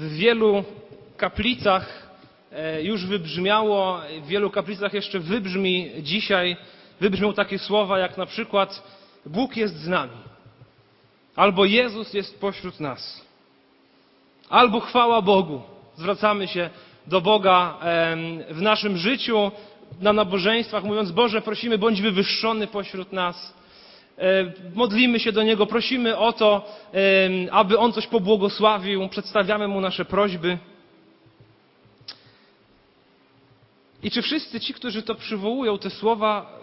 w wielu kaplicach e, już wybrzmiało, w wielu kaplicach jeszcze wybrzmi dzisiaj, wybrzmią takie słowa jak na przykład Bóg jest z nami, albo Jezus jest pośród nas, albo chwała Bogu. Zwracamy się do Boga w naszym życiu, na nabożeństwach, mówiąc: Boże, prosimy, bądź wywyższony pośród nas. E, modlimy się do Niego, prosimy o to, aby On coś pobłogosławił, przedstawiamy Mu nasze prośby. I czy wszyscy ci, którzy to przywołują, te słowa,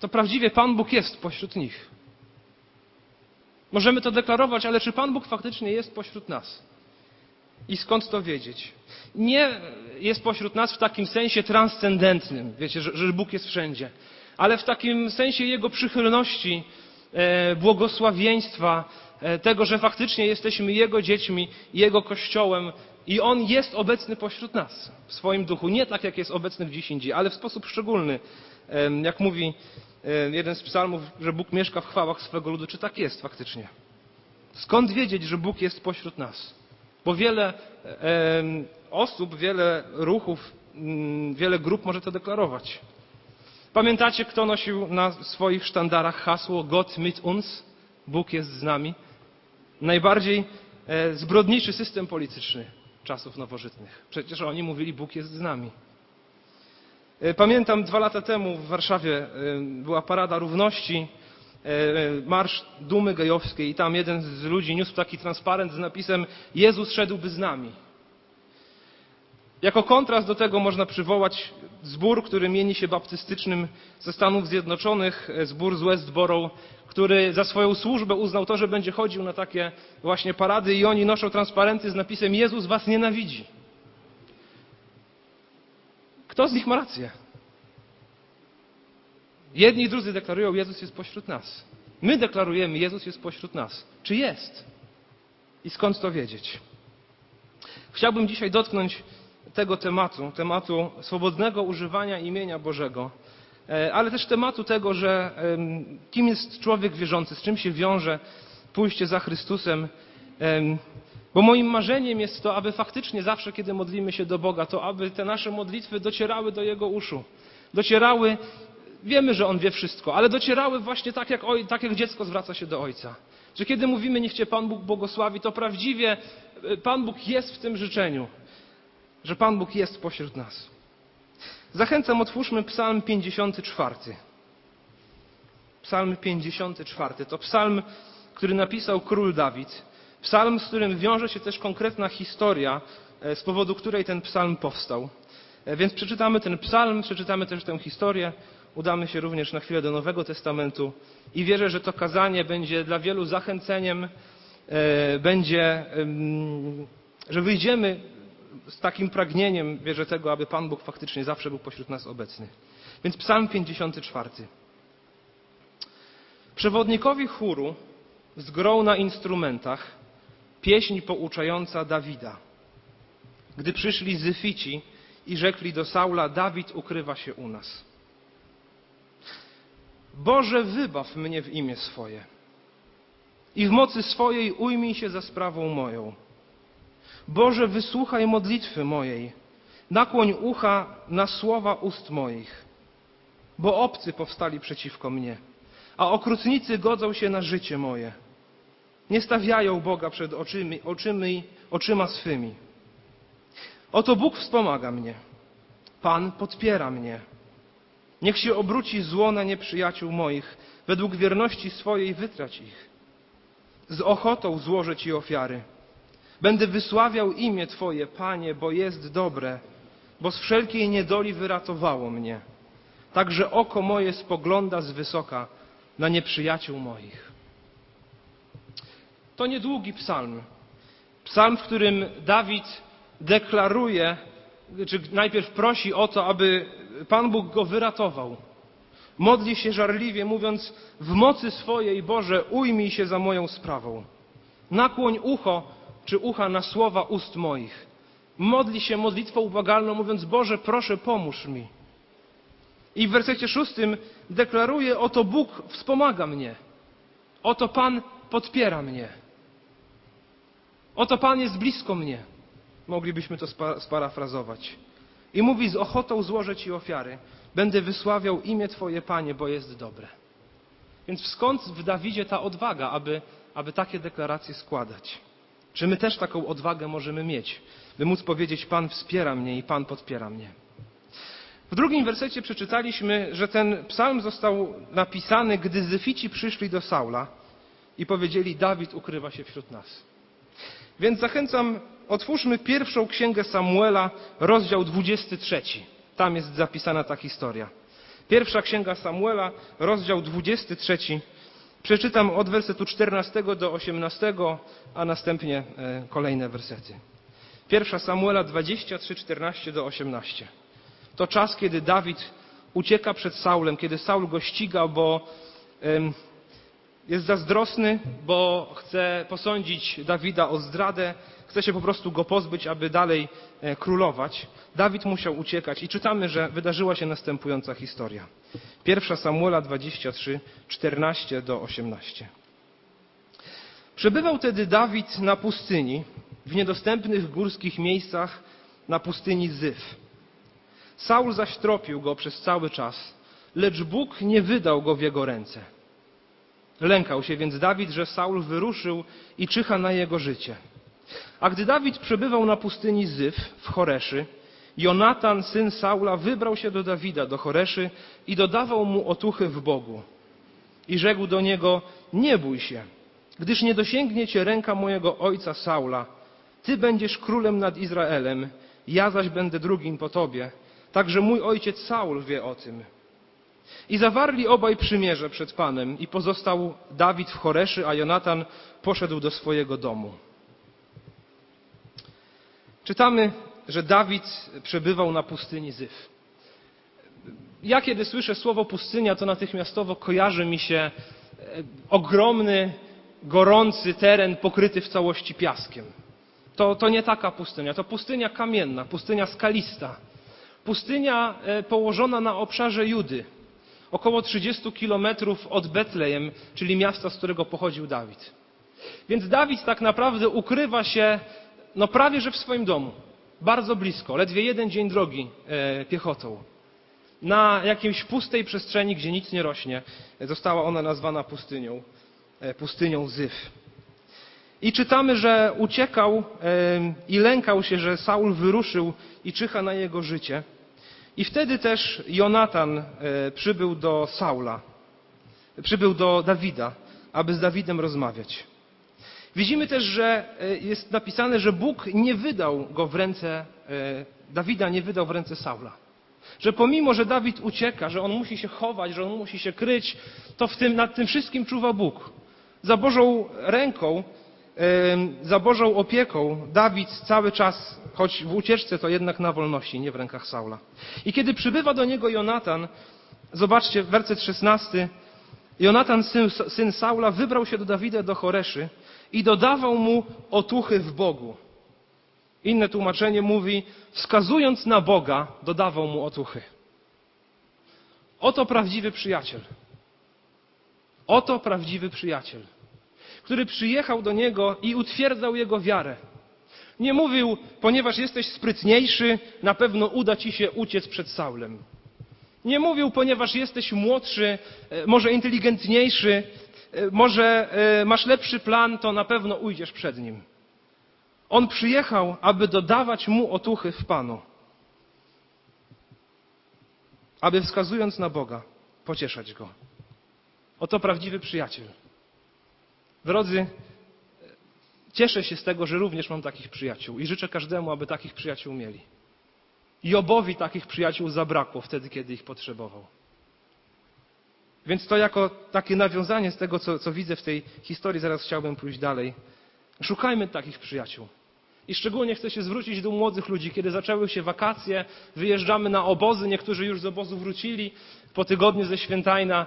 to prawdziwie Pan Bóg jest pośród nich? Możemy to deklarować, ale czy Pan Bóg faktycznie jest pośród nas? I skąd to wiedzieć? Nie jest pośród nas w takim sensie transcendentnym, wiecie, że, że Bóg jest wszędzie, ale w takim sensie Jego przychylności, e, błogosławieństwa, e, tego, że faktycznie jesteśmy Jego dziećmi, Jego Kościołem i On jest obecny pośród nas w swoim duchu. Nie tak, jak jest obecny gdzieś indziej, ale w sposób szczególny. E, jak mówi jeden z psalmów, że Bóg mieszka w chwałach swego ludu. Czy tak jest faktycznie? Skąd wiedzieć, że Bóg jest pośród nas? Bo wiele osób, wiele ruchów, mm, wiele grup może to deklarować. Pamiętacie, kto nosił na swoich sztandarach hasło Gott mit uns? Bóg jest z nami. Najbardziej e, zbrodniczy system polityczny czasów nowożytnych. Przecież oni mówili, Bóg jest z nami. E, pamiętam dwa lata temu w Warszawie e, była Parada Równości, marsz dumy gejowskiej i tam jeden z ludzi niósł taki transparent z napisem Jezus szedłby z nami. Jako kontrast do tego można przywołać zbór, który mieni się baptystycznym ze Stanów Zjednoczonych, e, zbór z Westboro, który za swoją służbę uznał to, że będzie chodził na takie właśnie parady i oni noszą transparenty z napisem Jezus was nienawidzi. Kto z nich ma rację? Jedni i drudzy deklarują, Jezus jest pośród nas. My deklarujemy, Jezus jest pośród nas. Czy jest? I skąd to wiedzieć? Chciałbym dzisiaj dotknąć tego tematu, tematu swobodnego używania imienia Bożego, e, ale też tematu tego, że kim jest człowiek wierzący, z czym się wiąże pójście za Chrystusem. Bo moim marzeniem jest to, aby faktycznie zawsze, kiedy modlimy się do Boga, to aby te nasze modlitwy docierały do Jego uszu. Docierały, wiemy, że On wie wszystko, ale docierały właśnie tak jak, tak jak dziecko zwraca się do Ojca. Że kiedy mówimy, niech Cię Pan Bóg błogosławi, to prawdziwie e, Pan Bóg jest w tym życzeniu że Pan Bóg jest pośród nas. Zachęcam, otwórzmy Psalm 54. Psalm 54 to psalm, który napisał król Dawid. Psalm, z którym wiąże się też konkretna historia, e, z powodu której ten psalm powstał. E, więc przeczytamy ten psalm, przeczytamy też tę historię. Udamy się również na chwilę do Nowego Testamentu i wierzę, że to kazanie będzie dla wielu zachęceniem, e, będzie, że wyjdziemy z takim pragnieniem wierzę tego, aby Pan Bóg faktycznie zawsze był pośród nas obecny. Więc Psalm 54. Przewodnikowi chóru zgrął na instrumentach pieśń pouczająca Dawida. Gdy przyszli Zyfici i rzekli do Saula, Dawid ukrywa się u nas. Boże, wybaw mnie w imię swoje i w mocy swojej ujmij się za sprawą moją. Boże, wysłuchaj modlitwy mojej, nakłoń ucha na słowa ust moich, bo obcy powstali przeciwko mnie, a okrutnicy godzą się na życie moje. Nie stawiają Boga przed oczymi, oczymi, oczyma swymi. Oto Bóg wspomaga mnie. Pan podpiera mnie. Niech się obróci zło na nieprzyjaciół moich, według wierności swojej wytrać ich. Z ochotą złożę Ci ofiary Będę wysławiał imię Twoje, Panie, bo jest dobre, bo z wszelkiej niedoli wyratowało mnie. Także oko moje spogląda z wysoka na nieprzyjaciół moich. To niedługi psalm. Psalm, w którym Dawid deklaruje, czy najpierw prosi o to, aby Pan Bóg go wyratował. Modli się żarliwie, mówiąc: W mocy swojej, Boże, ujmij się za moją sprawą. Nakłoń ucho czy ucha na słowa ust moich. Modli się modlitwą ubłagalną, mówiąc: Boże, proszę, pomóż mi. I w wersecie szóstym deklaruje: Oto Bóg wspomaga mnie. Oto Pan podpiera mnie. Oto Pan jest blisko mnie. Moglibyśmy to sparafrazować. I mówi: Z ochotą złożę Ci ofiary. Będę wysławiał imię Twoje, Panie, bo jest dobre. Więc skąd w Dawidzie ta odwaga, aby, aby takie deklaracje składać? Czy my też taką odwagę możemy mieć, by móc powiedzieć: Pan wspiera mnie i Pan podpiera mnie? W drugim wersecie przeczytaliśmy, że ten psalm został napisany, gdy Zyfici przyszli do Saula i powiedzieli: Dawid ukrywa się wśród nas. Więc zachęcam, otwórzmy pierwszą księgę Samuela, rozdział 23. Tam jest zapisana ta historia. Pierwsza księga Samuela, rozdział 23. Przeczytam od wersetu 14 do 18, a następnie e, kolejne wersety. Pierwsza Samuela 23, 14 do 18. To czas, kiedy Dawid ucieka przed Saulem, kiedy Saul go ściga, bo jest zazdrosny, bo chce posądzić Dawida o zdradę, chce się po prostu go pozbyć, aby dalej e, królować. Dawid musiał uciekać i czytamy, że wydarzyła się następująca historia. Pierwsza Samuela 23, 14 do 18. Przebywał tedy Dawid na pustyni, w niedostępnych górskich miejscach na pustyni Zyf. Saul zaś tropił go przez cały czas, lecz Bóg nie wydał go w jego ręce. Lękał się więc Dawid, że Saul wyruszył i czyha na jego życie. A gdy Dawid przebywał na pustyni Zyf w Choreszy, Jonatan, syn Saula, wybrał się do Dawida, do Choreszy i dodawał mu otuchy w Bogu. I rzekł do niego, nie bój się, gdyż nie dosięgnie cię ręka mojego ojca Saula. Ty będziesz królem nad Izraelem, ja zaś będę drugim po tobie. Także mój ojciec Saul wie o tym. I zawarli obaj przymierze przed Panem i pozostał Dawid w Choreszy, a Jonatan poszedł do swojego domu. Czytamy, że Dawid przebywał na pustyni Zyf. Ja kiedy słyszę słowo pustynia, to natychmiastowo kojarzy mi się e, ogromny, gorący teren pokryty w całości piaskiem. To, to nie taka pustynia, to pustynia kamienna, pustynia skalista. Pustynia e, położona na obszarze Judy, około 30 kilometrów od Betlejem, czyli miasta, z którego pochodził Dawid. Więc Dawid tak naprawdę ukrywa się no prawie że w swoim domu, bardzo blisko, ledwie jeden dzień drogi e, piechotą. Na jakiejś pustej przestrzeni, gdzie nic nie rośnie, została ona nazwana pustynią, e, pustynią Zyf. I czytamy, że uciekał i lękał się, że Saul wyruszył i czyha na jego życie. I wtedy też Jonatan e, przybył do Saula, przybył do Dawida, aby z Dawidem rozmawiać. Widzimy też, że e, jest napisane, że Bóg nie wydał go w ręce, e, Dawida nie wydał w ręce Saula. Że pomimo, że Dawid ucieka, że on musi się chować, że on musi się kryć, to tym, nad tym wszystkim czuwa Bóg. Za Bożą ręką za Bożą opieką Dawid cały czas, choć w ucieczce, to jednak na wolności, nie w rękach Saula. I kiedy przybywa do niego Jonatan, zobaczcie, werset 16. Jonatan, syn, syn Saula, wybrał się do Dawida do Choreszy i dodawał mu otuchy w Bogu. Inne tłumaczenie mówi, wskazując na Boga, dodawał mu otuchy. Oto prawdziwy przyjaciel. Oto prawdziwy przyjaciel który przyjechał do niego i utwierdzał jego wiarę. Nie mówił, ponieważ jesteś sprytniejszy, na pewno uda ci się uciec przed Saulem. Nie mówił, ponieważ jesteś młodszy, e, może inteligentniejszy, e, może e, masz lepszy plan, to na pewno ujdziesz przed nim. On przyjechał, aby dodawać mu otuchy w Panu. Aby wskazując na Boga, pocieszać go. Oto prawdziwy przyjaciel. Drodzy, cieszę się z tego, że również mam takich przyjaciół i życzę każdemu, aby takich przyjaciół mieli. Jobowi takich przyjaciół zabrakło wtedy, kiedy ich potrzebował. Więc to jako takie nawiązanie z tego, co, co widzę w tej historii, zaraz chciałbym pójść dalej. Szukajmy takich przyjaciół. I szczególnie chcę się zwrócić do młodych ludzi, kiedy zaczęły się wakacje, wyjeżdżamy na obozy, niektórzy już z obozu wrócili po tygodniu ze świętajna.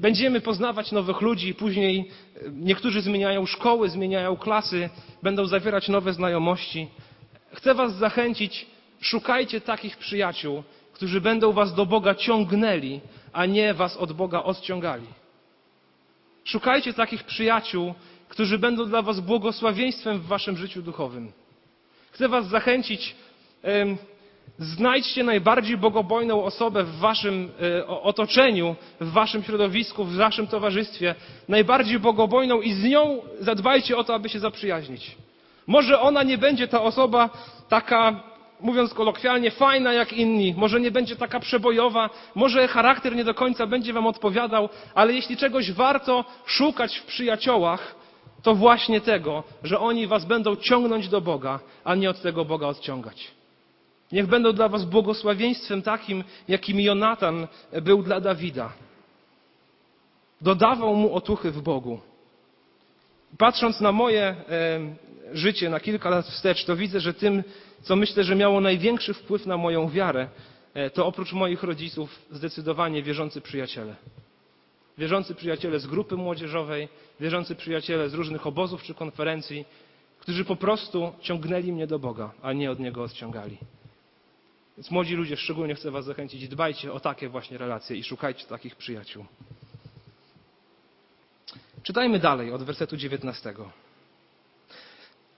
Będziemy poznawać nowych ludzi, później niektórzy zmieniają szkoły, zmieniają klasy, będą zawierać nowe znajomości. Chcę Was zachęcić, szukajcie takich przyjaciół, którzy będą Was do Boga ciągnęli, a nie Was od Boga odciągali. Szukajcie takich przyjaciół, którzy będą dla Was błogosławieństwem w Waszym życiu duchowym. Chcę Was zachęcić. Znajdźcie najbardziej bogobojną osobę w Waszym e, otoczeniu, w Waszym środowisku, w Waszym towarzystwie. Najbardziej bogobojną i z nią zadbajcie o to, aby się zaprzyjaźnić. Może ona nie będzie ta osoba taka mówiąc kolokwialnie, fajna jak inni, może nie będzie taka przebojowa, może charakter nie do końca będzie Wam odpowiadał, ale jeśli czegoś warto szukać w przyjaciołach, to właśnie tego, że oni Was będą ciągnąć do Boga, a nie od tego Boga odciągać. Niech będą dla Was błogosławieństwem takim, jakim Jonatan był dla Dawida. Dodawał mu otuchy w Bogu. Patrząc na moje e, życie na kilka lat wstecz, to widzę, że tym co myślę, że miało największy wpływ na moją wiarę, e, to oprócz moich rodziców zdecydowanie wierzący przyjaciele. Wierzący przyjaciele z grupy młodzieżowej, wierzący przyjaciele z różnych obozów czy konferencji, którzy po prostu ciągnęli mnie do Boga, a nie od Niego odciągali. Więc młodzi ludzie, szczególnie chcę Was zachęcić, dbajcie o takie właśnie relacje i szukajcie takich przyjaciół. Czytajmy dalej od wersetu 19.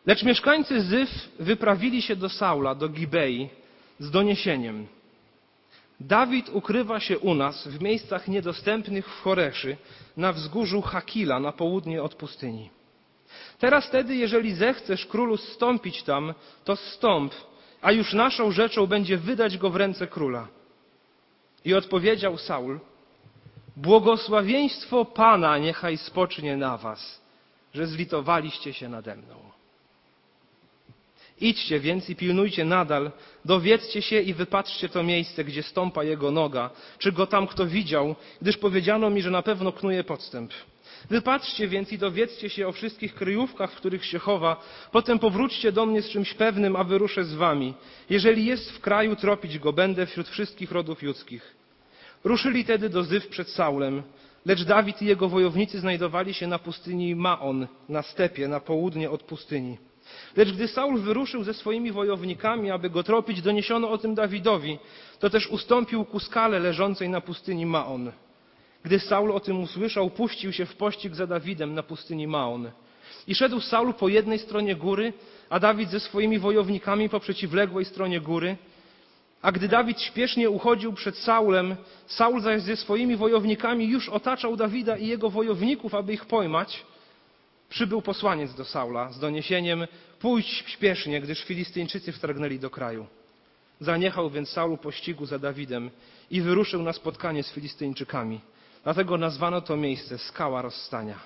Lecz mieszkańcy Zyf wyprawili się do Saula, do Gibei, z doniesieniem. Dawid ukrywa się u nas w miejscach niedostępnych w Choreszy, na wzgórzu Hakila, na południe od pustyni. Teraz wtedy, jeżeli zechcesz królu zstąpić tam, to stąp, a już naszą rzeczą będzie wydać go w ręce króla. I odpowiedział Saul, błogosławieństwo Pana niechaj spocznie na was, że zlitowaliście się nade mną. Idźcie więc i pilnujcie nadal, dowiedzcie się i wypatrzcie to miejsce, gdzie stąpa jego noga, czy go tam kto widział, gdyż powiedziano mi, że na pewno knuje podstęp. Wypatrzcie więc i dowiedzcie się o wszystkich kryjówkach, w których się chowa. Potem powróćcie do mnie z czymś pewnym, a wyruszę z wami. Jeżeli jest w kraju, tropić go będę wśród wszystkich rodów ludzkich. Ruszyli tedy do Zyw przed Saulem, lecz Dawid i jego wojownicy znajdowali się na pustyni Maon, na stepie, na południe od pustyni. Lecz gdy Saul wyruszył ze swoimi wojownikami, aby go tropić, doniesiono o tym Dawidowi. To też ustąpił ku skale leżącej na pustyni Maon. Gdy Saul o tym usłyszał, puścił się w pościg za Dawidem na pustyni Maon. I szedł Saul po jednej stronie góry, a Dawid ze swoimi wojownikami po przeciwległej stronie góry. A gdy Dawid śpiesznie uchodził przed Saulem, Saul zaś ze swoimi wojownikami już otaczał Dawida i jego wojowników, aby ich pojmać, przybył posłaniec do Saula z doniesieniem pójdź śpiesznie, gdyż Filistyńczycy wtargnęli do kraju. Zaniechał więc Saulu pościgu za Dawidem i wyruszył na spotkanie z Filistyńczykami. Dlatego nazwano to miejsce skała rozstania.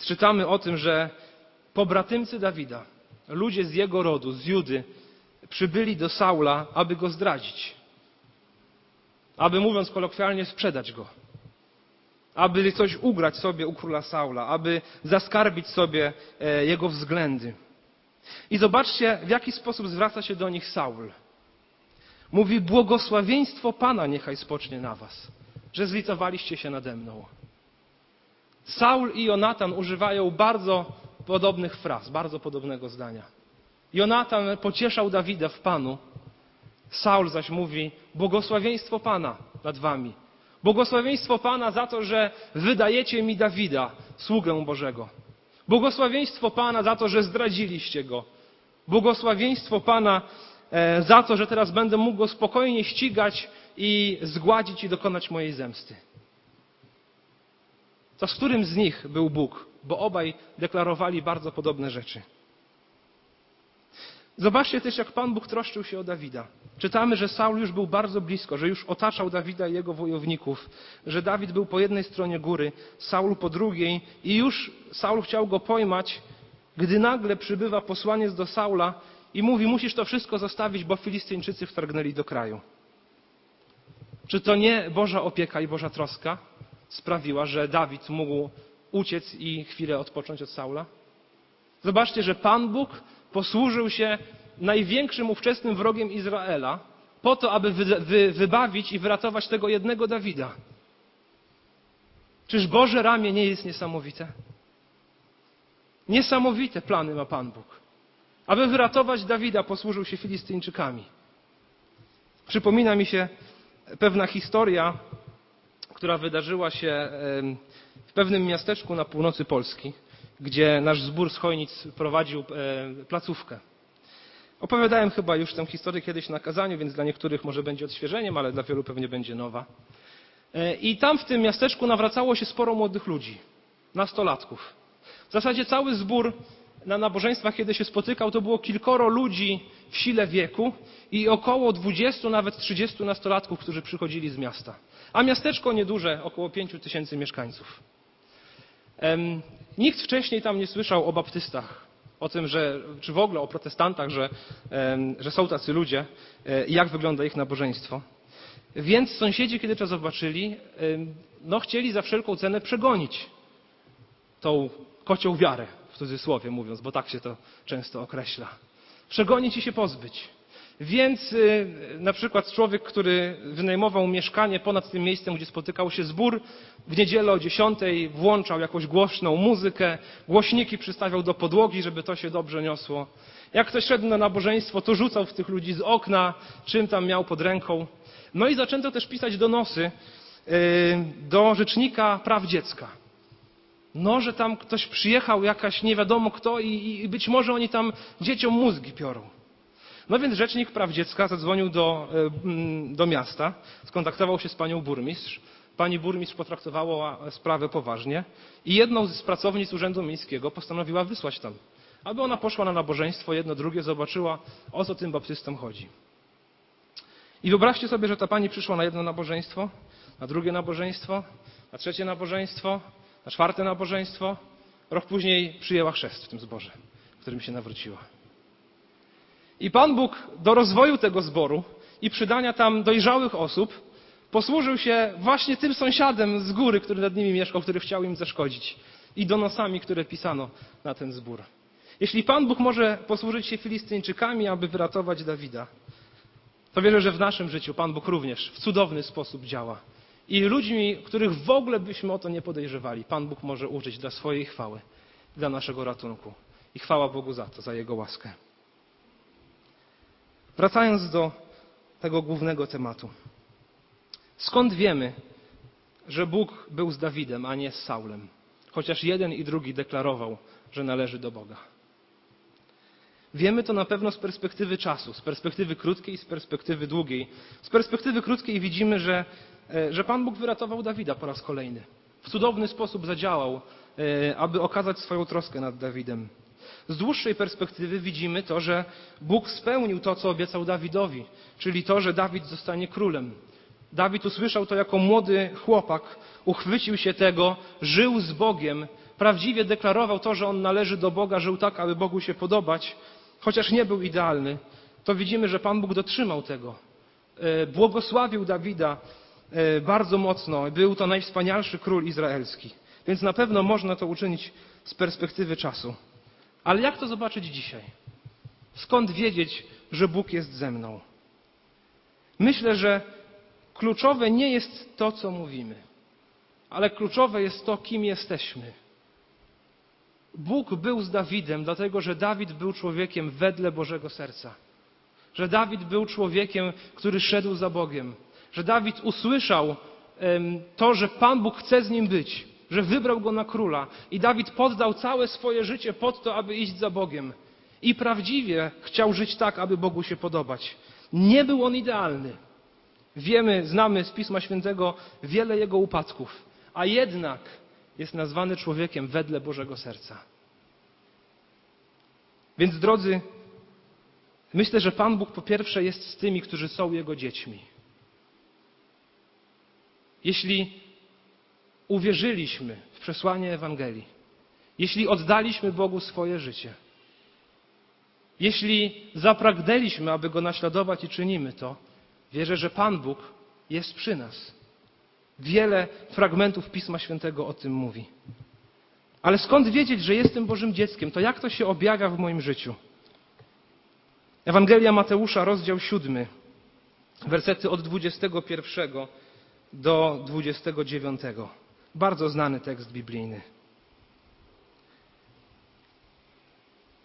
Czytamy o tym, że pobratymcy Dawida, ludzie z jego rodu, z Judy, przybyli do Saula, aby go zdradzić. Aby, mówiąc kolokwialnie, sprzedać go aby coś ugrać sobie u króla Saula, aby zaskarbić sobie e, jego względy. I zobaczcie, w jaki sposób zwraca się do nich Saul. Mówi, błogosławieństwo Pana niechaj spocznie na was, że zlitowaliście się nade mną. Saul i Jonatan używają bardzo podobnych fraz, bardzo podobnego zdania. Jonatan pocieszał Dawida w Panu, Saul zaś mówi, błogosławieństwo Pana nad wami, Błogosławieństwo Pana za to, że wydajecie mi Dawida, sługę Bożego. Błogosławieństwo Pana za to, że zdradziliście go. Błogosławieństwo Pana e, za to, że teraz będę mógł go spokojnie ścigać i zgładzić i dokonać mojej zemsty. To z którym z nich był Bóg? Bo obaj deklarowali bardzo podobne rzeczy. Zobaczcie też, jak Pan Bóg troszczył się o Dawida. Czytamy, że Saul już był bardzo blisko, że już otaczał Dawida i jego wojowników, że Dawid był po jednej stronie góry, Saul po drugiej i już Saul chciał go pojmać, gdy nagle przybywa posłaniec do Saula i mówi: Musisz to wszystko zostawić, bo Filistyńczycy wtargnęli do kraju. Czy to nie Boża opieka i Boża troska sprawiła, że Dawid mógł uciec i chwilę odpocząć od Saula? Zobaczcie, że Pan Bóg posłużył się największym ówczesnym wrogiem Izraela po to, aby wy, wy, wybawić i wyratować tego jednego Dawida. Czyż Boże ramię nie jest niesamowite? Niesamowite plany ma Pan Bóg. Aby wyratować Dawida, posłużył się Filistyńczykami. Przypomina mi się pewna historia, która wydarzyła się w pewnym miasteczku na północy Polski gdzie nasz zbór z Chojnic prowadził e, placówkę. Opowiadałem chyba już tę historię kiedyś na kazaniu, więc dla niektórych może będzie odświeżeniem, ale dla wielu pewnie będzie nowa. E, I tam w tym miasteczku nawracało się sporo młodych ludzi, nastolatków. W zasadzie cały zbór na nabożeństwach, kiedy się spotykał, to było kilkoro ludzi w sile wieku i około 20, nawet 30 nastolatków, którzy przychodzili z miasta. A miasteczko nieduże, około 5 tysięcy mieszkańców. Nikt wcześniej tam nie słyszał o baptystach, o tym, że, czy w ogóle o protestantach, że, że są tacy ludzie e, i jak wygląda ich nabożeństwo. Więc sąsiedzi, kiedy to zobaczyli, no chcieli za wszelką cenę przegonić tą kocią wiarę, w cudzysłowie mówiąc, bo tak się to często określa. Przegonić i się pozbyć. Więc y, na przykład człowiek, który wynajmował mieszkanie ponad tym miejscem, gdzie spotykał się zbór, w niedzielę o dziesiątej włączał jakąś głośną muzykę, głośniki przystawiał do podłogi, żeby to się dobrze niosło. Jak ktoś szedł na nabożeństwo, to rzucał w tych ludzi z okna, czym tam miał pod ręką. No i zaczęto też pisać donosy y, do Rzecznika Praw Dziecka. No, że tam ktoś przyjechał, jakaś nie wiadomo kto i, i być może oni tam dzieciom mózgi piorą. No więc Rzecznik Praw Dziecka zadzwonił do, e, do miasta, skontaktował się z panią burmistrz. Pani burmistrz potraktowała sprawę poważnie i jedną z pracownic Urzędu Miejskiego postanowiła wysłać tam, aby ona poszła na nabożeństwo, jedno, drugie, zobaczyła, o co tym baptystom chodzi. I wyobraźcie sobie, że ta pani przyszła na jedno nabożeństwo, na drugie nabożeństwo, na trzecie nabożeństwo, na czwarte nabożeństwo. Rok później przyjęła chrzest w tym zborze, w którym się nawróciła. I Pan Bóg do rozwoju tego zboru i przydania tam dojrzałych osób posłużył się właśnie tym sąsiadem z góry, który nad nimi mieszkał, który chciał im zaszkodzić i donosami, które pisano na ten zbór. Jeśli Pan Bóg może posłużyć się Filistyńczykami, aby wyratować Dawida, to wierzę, że w naszym życiu Pan Bóg również w cudowny sposób działa. I ludźmi, których w ogóle byśmy o to nie podejrzewali, Pan Bóg może użyć dla swojej chwały, dla naszego ratunku. I chwała Bogu za to, za Jego łaskę. Wracając do tego głównego tematu. Skąd wiemy, że Bóg był z Dawidem, a nie z Saulem? Chociaż jeden i drugi deklarował, że należy do Boga. Wiemy to na pewno z perspektywy czasu, z perspektywy krótkiej, z perspektywy długiej. Z perspektywy krótkiej widzimy, że, e, że Pan Bóg wyratował Dawida po raz kolejny. W cudowny sposób zadziałał, e, aby okazać swoją troskę nad Dawidem. Z dłuższej perspektywy widzimy to, że Bóg spełnił to, co obiecał Dawidowi, czyli to, że Dawid zostanie królem. Dawid usłyszał to jako młody chłopak, uchwycił się tego, żył z Bogiem, prawdziwie deklarował to, że on należy do Boga, żył tak, aby Bogu się podobać, chociaż nie był idealny. To widzimy, że Pan Bóg dotrzymał tego. E, błogosławił Dawida e, bardzo mocno. Był to najwspanialszy król izraelski. Więc na pewno można to uczynić z perspektywy czasu. Ale jak to zobaczyć dzisiaj? Skąd wiedzieć, że Bóg jest ze mną? Myślę, że kluczowe nie jest to, co mówimy, ale kluczowe jest to, kim jesteśmy. Bóg był z Dawidem, dlatego że Dawid był człowiekiem wedle Bożego serca. Że Dawid był człowiekiem, który szedł za Bogiem. Że Dawid usłyszał to, że Pan Bóg chce z nim być że wybrał go na króla. I Dawid poddał całe swoje życie pod to, aby iść za Bogiem. I prawdziwie chciał żyć tak, aby Bogu się podobać. Nie był on idealny. Wiemy, znamy z Pisma Świętego wiele jego upadków, a jednak jest nazwany człowiekiem wedle Bożego serca. Więc drodzy, myślę, że Pan Bóg po pierwsze jest z tymi, którzy są Jego dziećmi. Jeśli uwierzyliśmy w przesłanie Ewangelii, jeśli oddaliśmy Bogu swoje życie, jeśli zapragnęliśmy, aby Go naśladować i czynimy to, wierzę, że Pan Bóg jest przy nas. Wiele fragmentów Pisma Świętego o tym mówi. Ale skąd wiedzieć, że jestem Bożym dzieckiem? To jak to się objawia w moim życiu? Ewangelia Mateusza, rozdział 7, wersety od 21 do 29. Bardzo znany tekst biblijny.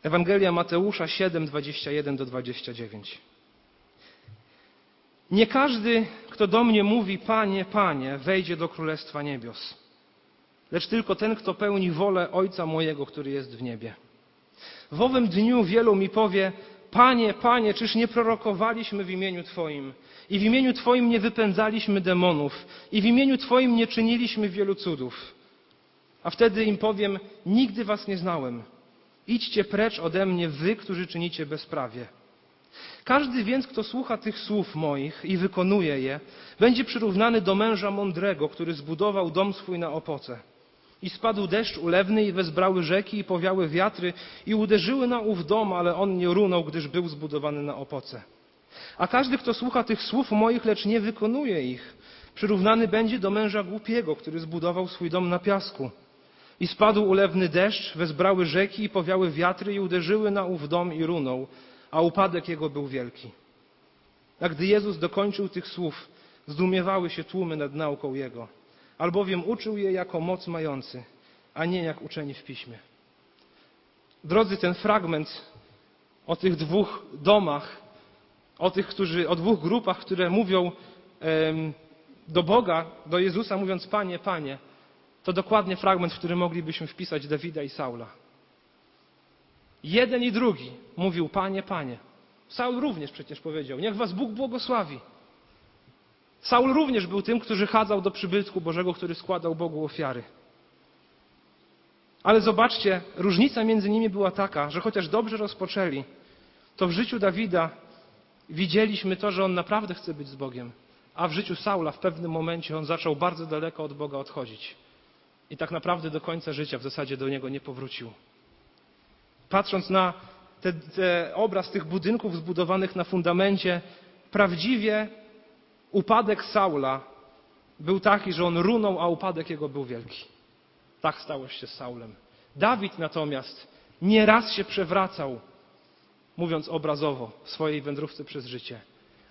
Ewangelia Mateusza 7, 21 do 29. Nie każdy, kto do mnie mówi, Panie, Panie, wejdzie do Królestwa Niebios, lecz tylko ten, kto pełni wolę Ojca mojego, który jest w niebie. W owym dniu wielu mi powie, Panie, Panie, czyż nie prorokowaliśmy w imieniu Twoim i w imieniu Twoim nie wypędzaliśmy demonów i w imieniu Twoim nie czyniliśmy wielu cudów? A wtedy im powiem, nigdy Was nie znałem. Idźcie precz ode mnie, Wy, którzy czynicie bezprawie. Każdy więc, kto słucha tych słów moich i wykonuje je, będzie przyrównany do męża mądrego, który zbudował dom swój na opoce. I spadł deszcz ulewny i wezbrały rzeki i powiały wiatry i uderzyły na ów dom, ale on nie runął, gdyż był zbudowany na opoce. A każdy, kto słucha tych słów moich, lecz nie wykonuje ich, przyrównany będzie do męża głupiego, który zbudował swój dom na piasku. I spadł ulewny deszcz, wezbrały rzeki i powiały wiatry i uderzyły na ów dom i runął, a upadek jego był wielki. A gdy Jezus dokończył tych słów, zdumiewały się tłumy nad nauką Jego, albowiem uczył je jako moc mający, a nie jak uczeni w piśmie. Drodzy, ten fragment o tych dwóch domach, o tych, którzy, o dwóch grupach, które mówią do Boga, do Jezusa, mówiąc Panie, Panie, to dokładnie fragment, w który moglibyśmy wpisać Dawida i Saula. Jeden i drugi mówił, Panie, Panie. Saul również przecież powiedział, niech was Bóg błogosławi. Saul również był tym, który chadzał do przybytku Bożego, który składał Bogu ofiary. Ale zobaczcie, różnica między nimi była taka, że chociaż dobrze rozpoczęli, to w życiu Dawida widzieliśmy to, że on naprawdę chce być z Bogiem, a w życiu Saula w pewnym momencie on zaczął bardzo daleko od Boga odchodzić. I tak naprawdę do końca życia w zasadzie do niego nie powrócił. Patrząc na ten obraz tych budynków zbudowanych na fundamencie, prawdziwie upadek Saula był taki, że on runął, a upadek jego był wielki. Tak stało się z Saulem. Dawid natomiast nieraz się przewracał, mówiąc obrazowo, swojej wędrówce przez życie,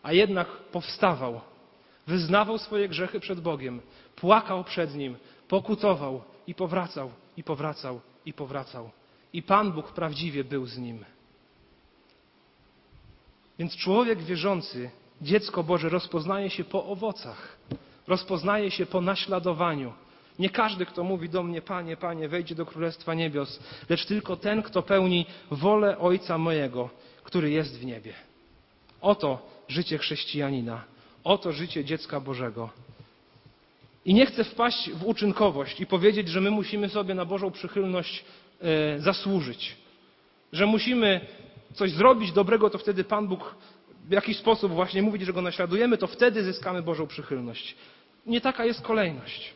a jednak powstawał, wyznawał swoje grzechy przed Bogiem, płakał przed Nim, pokutował i powracał, i powracał, i powracał. I Pan Bóg prawdziwie był z nim. Więc człowiek wierzący, dziecko Boże, rozpoznaje się po owocach, rozpoznaje się po naśladowaniu. Nie każdy, kto mówi do mnie, Panie, Panie, wejdzie do Królestwa Niebios, lecz tylko ten, kto pełni wolę Ojca mojego, który jest w niebie. Oto życie chrześcijanina, oto życie dziecka Bożego. I nie chcę wpaść w uczynkowość i powiedzieć, że my musimy sobie na Bożą przychylność e, zasłużyć. Że musimy coś zrobić dobrego, to wtedy Pan Bóg w jakiś sposób właśnie mówić, że Go naśladujemy, to wtedy zyskamy Bożą przychylność. Nie taka jest kolejność.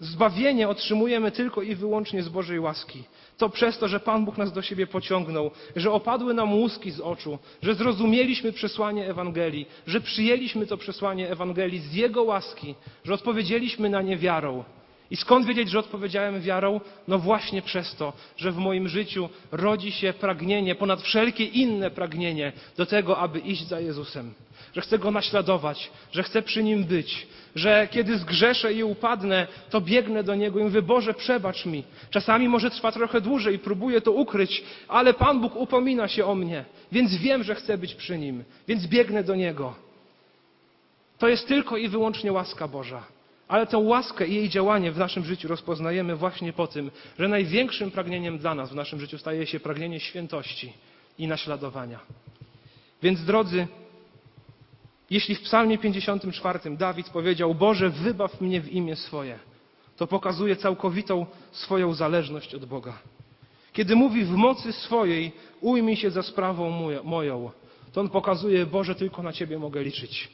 Zbawienie otrzymujemy tylko i wyłącznie z Bożej łaski. To przez to, że Pan Bóg nas do siebie pociągnął, że opadły nam łuski z oczu, że zrozumieliśmy przesłanie Ewangelii, że przyjęliśmy to przesłanie Ewangelii z Jego łaski, że odpowiedzieliśmy na nie wiarą. I skąd wiedzieć, że odpowiedziałem wiarą? No właśnie przez to, że w moim życiu rodzi się pragnienie, ponad wszelkie inne pragnienie, do tego, aby iść za Jezusem. Że chcę Go naśladować, że chcę przy Nim być, że kiedy zgrzeszę i upadnę, to biegnę do Niego i mówię, Boże, przebacz mi. Czasami może trwa trochę dłużej, próbuję to ukryć, ale Pan Bóg upomina się o mnie, więc wiem, że chcę być przy Nim, więc biegnę do Niego. To jest tylko i wyłącznie łaska Boża. Ale tę łaskę i jej działanie w naszym życiu rozpoznajemy właśnie po tym, że największym pragnieniem dla nas w naszym życiu staje się pragnienie świętości i naśladowania. Więc drodzy, jeśli w Psalmie 54 Dawid powiedział: Boże, wybaw mnie w imię swoje, to pokazuje całkowitą swoją zależność od Boga. Kiedy mówi w mocy swojej, ujmij się za sprawą moją, to on pokazuje: Boże, tylko na Ciebie mogę liczyć.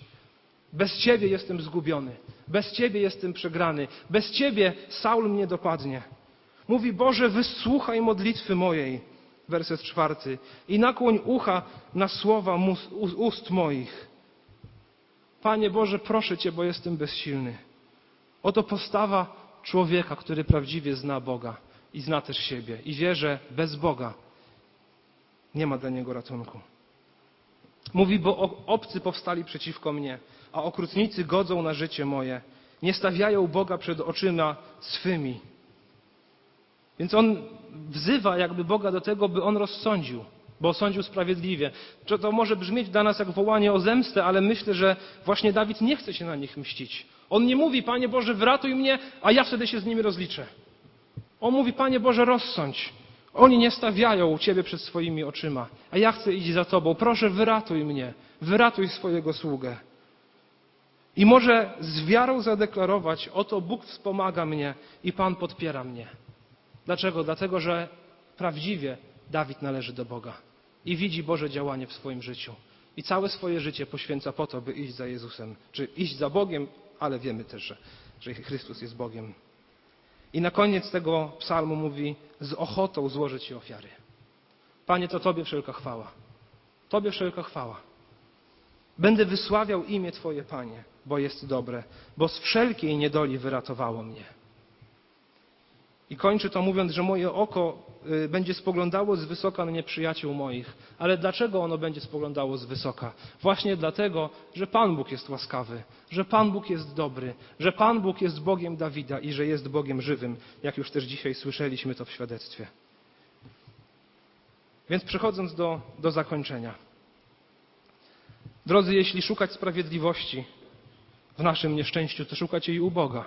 Bez Ciebie jestem zgubiony. Bez Ciebie jestem przegrany. Bez Ciebie Saul mnie dopadnie. Mówi Boże, wysłuchaj modlitwy mojej. Werset czwarty. I nakłoń ucha na słowa ust moich. Panie Boże, proszę Cię, bo jestem bezsilny. Oto postawa człowieka, który prawdziwie zna Boga i zna też siebie i wie, że bez Boga nie ma dla niego ratunku. Mówi, bo obcy powstali przeciwko mnie a okrutnicy godzą na życie moje. Nie stawiają Boga przed oczyma swymi. Więc on wzywa jakby Boga do tego, by on rozsądził, bo osądził sprawiedliwie. To może brzmieć dla nas jak wołanie o zemstę, ale myślę, że właśnie Dawid nie chce się na nich mścić. On nie mówi, Panie Boże, wyratuj mnie, a ja wtedy się z nimi rozliczę. On mówi, Panie Boże, rozsądź. Oni nie stawiają Ciebie przed swoimi oczyma, a ja chcę iść za Tobą. Proszę, wyratuj mnie, wyratuj swojego sługę. I może z wiarą zadeklarować: Oto Bóg wspomaga mnie i Pan podpiera mnie. Dlaczego? Dlatego, że prawdziwie Dawid należy do Boga i widzi Boże działanie w swoim życiu. I całe swoje życie poświęca po to, by iść za Jezusem, czy iść za Bogiem, ale wiemy też, że, że Chrystus jest Bogiem. I na koniec tego psalmu mówi: Z ochotą złożyć Ci ofiary. Panie, to Tobie wszelka chwała. Tobie wszelka chwała. Będę wysławiał imię Twoje, Panie, bo jest dobre, bo z wszelkiej niedoli wyratowało mnie. I kończy to mówiąc, że moje oko y, będzie spoglądało z wysoka na nieprzyjaciół moich. Ale dlaczego ono będzie spoglądało z wysoka? Właśnie dlatego, że Pan Bóg jest łaskawy, że Pan Bóg jest dobry, że Pan Bóg jest Bogiem Dawida i że jest Bogiem żywym, jak już też dzisiaj słyszeliśmy to w świadectwie. Więc przechodząc do, do zakończenia. Drodzy, jeśli szukać sprawiedliwości w naszym nieszczęściu, to szukać jej u Boga.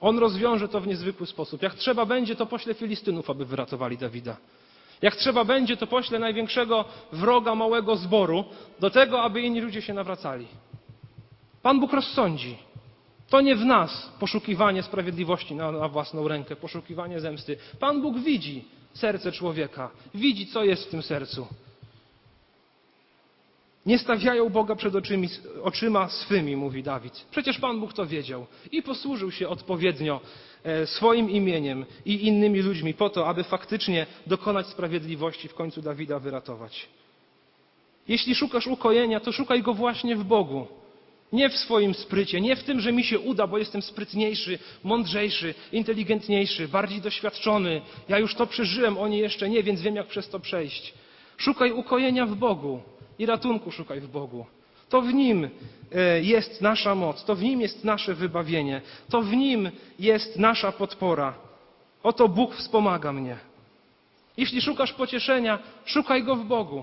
On rozwiąże to w niezwykły sposób. Jak trzeba będzie, to pośle Filistynów, aby wyratowali Dawida. Jak trzeba będzie, to pośle największego wroga małego zboru do tego, aby inni ludzie się nawracali. Pan Bóg rozsądzi. To nie w nas poszukiwanie sprawiedliwości na, na, własną rękę, poszukiwanie zemsty. Pan Bóg widzi serce człowieka, widzi, co jest w tym sercu. Nie stawiają Boga przed oczymi, oczyma swymi, mówi Dawid. Przecież Pan Bóg to wiedział i posłużył się odpowiednio e, swoim imieniem i innymi ludźmi po to, aby faktycznie dokonać sprawiedliwości, w końcu Dawida wyratować. Jeśli szukasz ukojenia, to szukaj go właśnie w Bogu. Nie w swoim sprycie, nie w tym, że mi się uda, bo jestem sprytniejszy, mądrzejszy, inteligentniejszy, bardziej doświadczony. Ja już to przeżyłem, oni jeszcze nie, więc wiem, jak przez to przejść. Szukaj ukojenia w Bogu i ratunku szukaj w Bogu. To w Nim e, jest nasza moc, to w Nim jest nasze wybawienie, to w Nim jest nasza podpora. Oto Bóg wspomaga mnie. Jeśli szukasz pocieszenia, szukaj go w Bogu.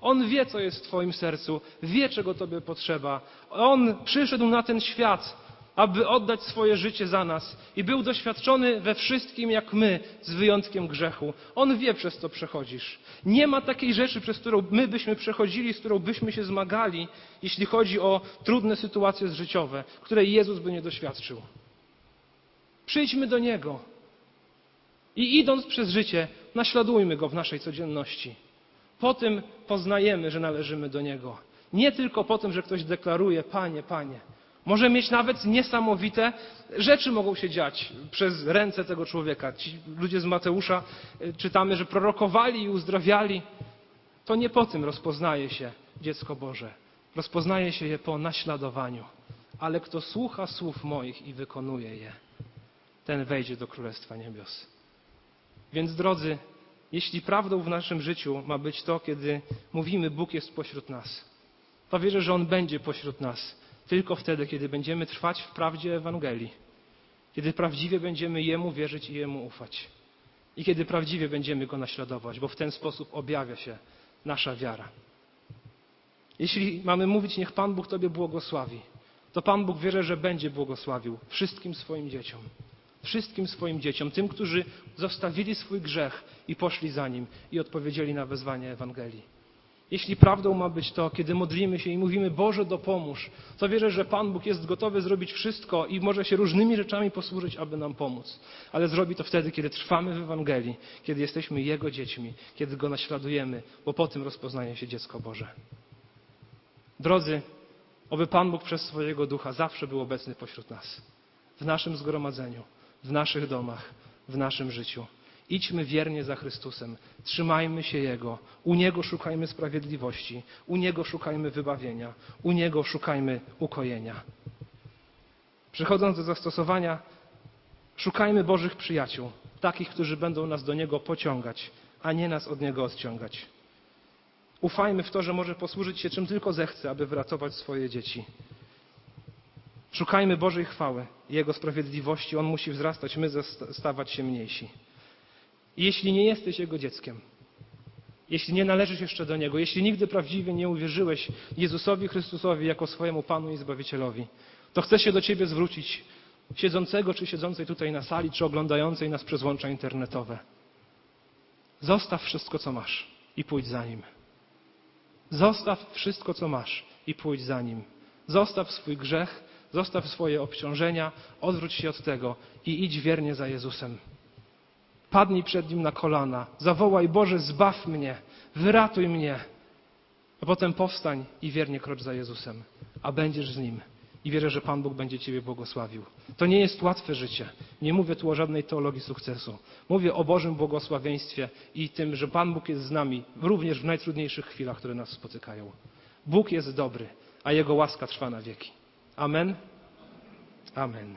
On wie, co jest w Twoim sercu, wie, czego Tobie potrzeba. On przyszedł na ten świat, aby oddać swoje życie za nas i był doświadczony we wszystkim jak my, z wyjątkiem grzechu. On wie, przez co przechodzisz. Nie ma takiej rzeczy, przez którą my byśmy przechodzili, z którą byśmy się zmagali, jeśli chodzi o trudne sytuacje życiowe, której Jezus by nie doświadczył. Przyjdźmy do Niego i idąc przez życie, naśladujmy Go w naszej codzienności. Po tym poznajemy, że należymy do Niego. Nie tylko po tym, że ktoś deklaruje, Panie, Panie. Może mieć nawet niesamowite rzeczy mogą się dziać przez ręce tego człowieka. Ci ludzie z Mateusza y, czytamy, że prorokowali i uzdrawiali. To nie po tym rozpoznaje się dziecko Boże. Rozpoznaje się je po naśladowaniu. Ale kto słucha słów moich i wykonuje je, ten wejdzie do Królestwa Niebios. Więc drodzy, jeśli prawdą w naszym życiu ma być to, kiedy mówimy Bóg jest pośród nas, to wierzę, że On będzie pośród nas tylko wtedy, kiedy będziemy trwać w prawdzie Ewangelii, kiedy prawdziwie będziemy Jemu wierzyć i Jemu ufać i kiedy prawdziwie będziemy Go naśladować, bo w ten sposób objawia się nasza wiara. Jeśli mamy mówić, niech Pan Bóg Tobie błogosławi, to Pan Bóg wierzę, że będzie błogosławił wszystkim swoim dzieciom. Wszystkim swoim dzieciom, tym, którzy zostawili swój grzech i poszli za nim i odpowiedzieli na wezwanie Ewangelii. Jeśli prawdą ma być to, kiedy modlimy się i mówimy Boże dopomóż, to wierzę, że Pan Bóg jest gotowy zrobić wszystko i może się różnymi rzeczami posłużyć, aby nam pomóc. Ale zrobi to wtedy, kiedy trwamy w Ewangelii, kiedy jesteśmy Jego dziećmi, kiedy Go naśladujemy, bo po tym rozpoznaje się dziecko Boże. Drodzy, oby Pan Bóg przez swojego ducha zawsze był obecny pośród nas, w naszym zgromadzeniu, w naszych domach, w naszym życiu. Idźmy wiernie za Chrystusem, trzymajmy się Jego, u Niego szukajmy sprawiedliwości, u Niego szukajmy wybawienia, u Niego szukajmy ukojenia. Przechodząc do zastosowania, szukajmy Bożych przyjaciół, takich, którzy będą nas do Niego pociągać, a nie nas od Niego odciągać. Ufajmy w to, że może posłużyć się czym tylko zechce, aby wyratować swoje dzieci. Szukajmy Bożej chwały, Jego sprawiedliwości. On musi wzrastać, my stawać się mniejsi. Jeśli nie jesteś Jego dzieckiem, jeśli nie należysz jeszcze do Niego, jeśli nigdy prawdziwie nie uwierzyłeś Jezusowi Chrystusowi jako swojemu Panu i Zbawicielowi, to chcę się do Ciebie zwrócić, siedzącego czy siedzącej tutaj na sali, czy oglądającej nas przez łącza internetowe. Zostaw wszystko, co masz i pójdź za Nim. Zostaw wszystko, co masz i pójdź za Nim. Zostaw swój grzech, zostaw swoje obciążenia, odwróć się od tego i idź wiernie za Jezusem. Padnij przed Nim na kolana, zawołaj Boże, zbaw mnie, wyratuj mnie. A potem powstań i wiernie krocz za Jezusem, a będziesz z Nim. I wierzę, że Pan Bóg będzie Ciebie błogosławił. To nie jest łatwe życie. Nie mówię tu o żadnej teologii sukcesu. Mówię o Bożym błogosławieństwie i tym, że Pan Bóg jest z nami również w najtrudniejszych chwilach, które nas spotykają. Bóg jest dobry, a Jego łaska trwa na wieki. Amen. Amen.